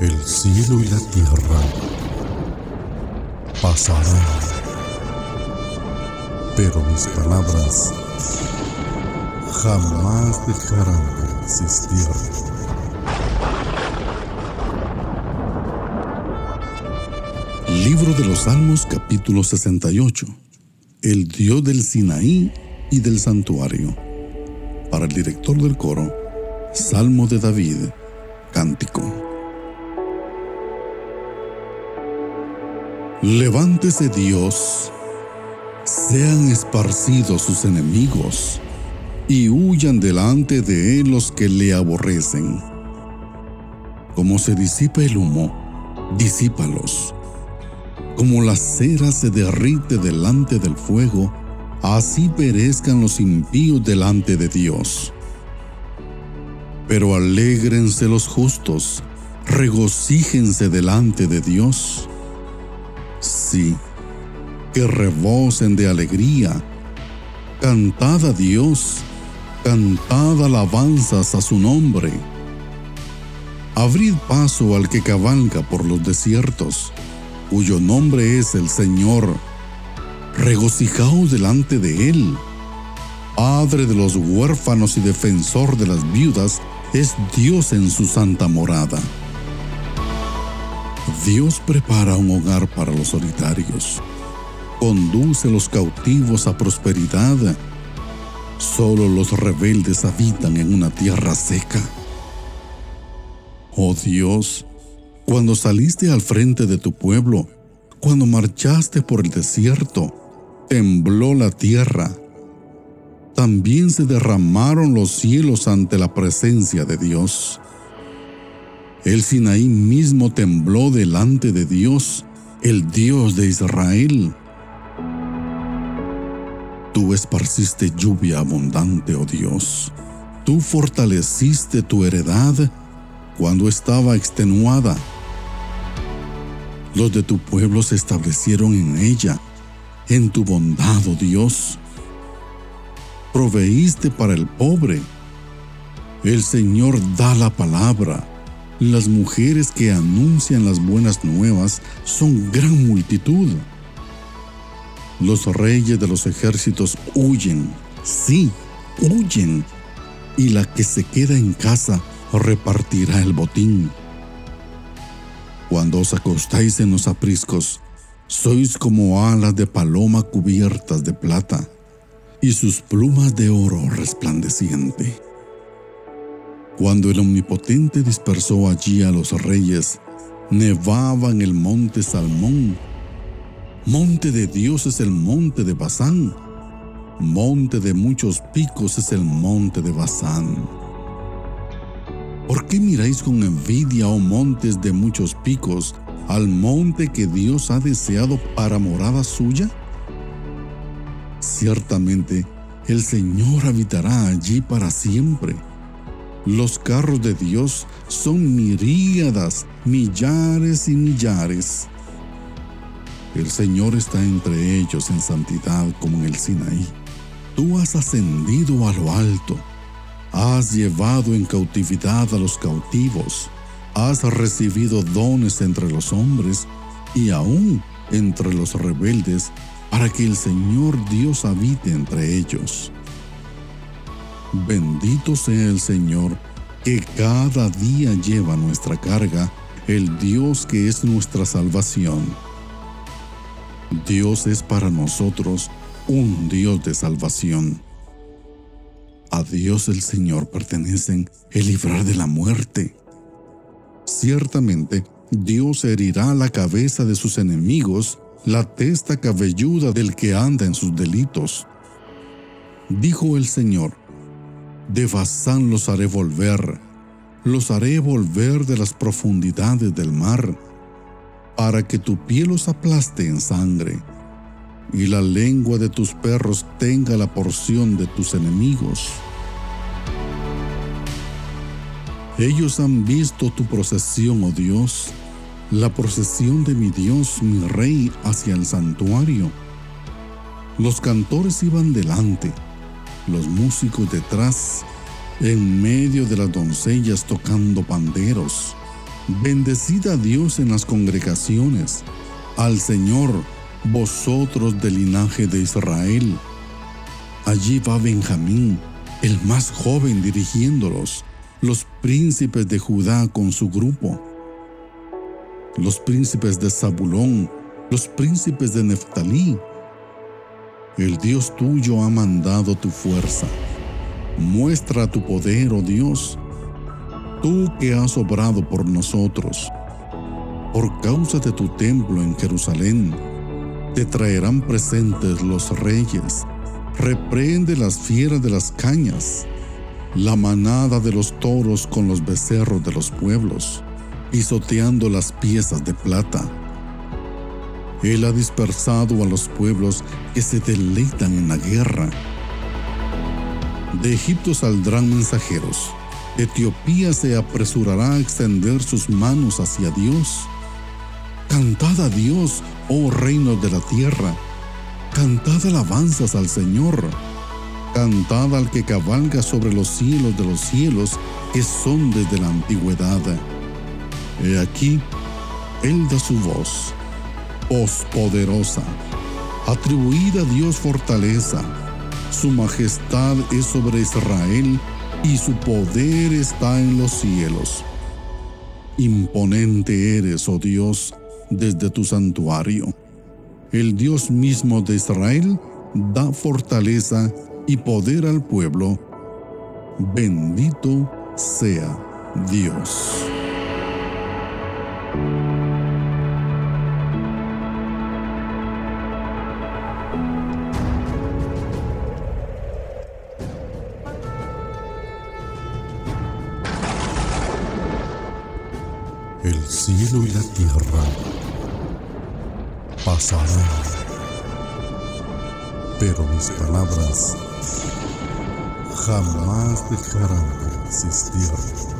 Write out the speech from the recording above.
El cielo y la tierra pasarán, pero mis palabras jamás dejarán de existir. Libro de los Salmos capítulo 68. El Dios del Sinaí y del santuario. Para el director del coro, Salmo de David, Cántico. Levántese Dios, sean esparcidos sus enemigos, y huyan delante de él los que le aborrecen. Como se disipa el humo, disípalos. Como la cera se derrite delante del fuego, así perezcan los impíos delante de Dios. Pero alégrense los justos, regocíjense delante de Dios que rebosen de alegría. Cantad a Dios, cantad alabanzas a su nombre. Abrid paso al que cabalga por los desiertos, cuyo nombre es el Señor. Regocijaos delante de Él. Padre de los huérfanos y defensor de las viudas, es Dios en su santa morada. Dios prepara un hogar para los solitarios. Conduce los cautivos a prosperidad. Solo los rebeldes habitan en una tierra seca. Oh Dios, cuando saliste al frente de tu pueblo, cuando marchaste por el desierto, tembló la tierra. También se derramaron los cielos ante la presencia de Dios. El Sinaí mismo tembló delante de Dios, el Dios de Israel. Tú esparciste lluvia abundante, oh Dios. Tú fortaleciste tu heredad cuando estaba extenuada. Los de tu pueblo se establecieron en ella, en tu bondad, oh Dios. Proveíste para el pobre. El Señor da la palabra las mujeres que anuncian las buenas nuevas son gran multitud. Los reyes de los ejércitos huyen, sí, huyen, y la que se queda en casa repartirá el botín. Cuando os acostáis en los apriscos, sois como alas de paloma cubiertas de plata, y sus plumas de oro resplandeciente. Cuando el Omnipotente dispersó allí a los reyes, nevaba en el monte Salmón. Monte de Dios es el monte de Basán. Monte de muchos picos es el monte de Basán. ¿Por qué miráis con envidia, oh montes de muchos picos, al monte que Dios ha deseado para morada suya? Ciertamente, el Señor habitará allí para siempre los carros de Dios son miríadas, millares y millares. El Señor está entre ellos en santidad como en el Sinaí. Tú has ascendido a lo alto, has llevado en cautividad a los cautivos, has recibido dones entre los hombres y aún entre los rebeldes, para que el Señor Dios habite entre ellos. Bendito sea el Señor, que cada día lleva nuestra carga, el Dios que es nuestra salvación. Dios es para nosotros un Dios de salvación. A Dios el Señor pertenecen el librar de la muerte. Ciertamente, Dios herirá la cabeza de sus enemigos, la testa cabelluda del que anda en sus delitos. Dijo el Señor, de Bazán los haré volver, los haré volver de las profundidades del mar, para que tu piel los aplaste en sangre, y la lengua de tus perros tenga la porción de tus enemigos. Ellos han visto tu procesión, oh Dios, la procesión de mi Dios, mi Rey, hacia el santuario. Los cantores iban delante, los músicos detrás, en medio de las doncellas tocando panderos. Bendecid a Dios en las congregaciones, al Señor, vosotros del linaje de Israel. Allí va Benjamín, el más joven dirigiéndolos, los príncipes de Judá con su grupo, los príncipes de Zabulón, los príncipes de Neftalí. El Dios tuyo ha mandado tu fuerza. Muestra tu poder, oh Dios, tú que has obrado por nosotros. Por causa de tu templo en Jerusalén, te traerán presentes los reyes. Reprende las fieras de las cañas, la manada de los toros con los becerros de los pueblos, pisoteando las piezas de plata. Él ha dispersado a los pueblos que se deleitan en la guerra. De Egipto saldrán mensajeros Etiopía se apresurará a extender sus manos hacia Dios. Cantad a Dios, oh reinos de la tierra. Cantad alabanzas al Señor. Cantad al que cabalga sobre los cielos de los cielos, que son desde la antigüedad. He aquí, Él da su voz, voz poderosa. Atribuida a Dios fortaleza. Su majestad es sobre Israel y su poder está en los cielos. Imponente eres, oh Dios, desde tu santuario. El Dios mismo de Israel da fortaleza y poder al pueblo. Bendito sea Dios. Cielo y la tierra pasarán, pero mis palabras jamás dejarán de existir.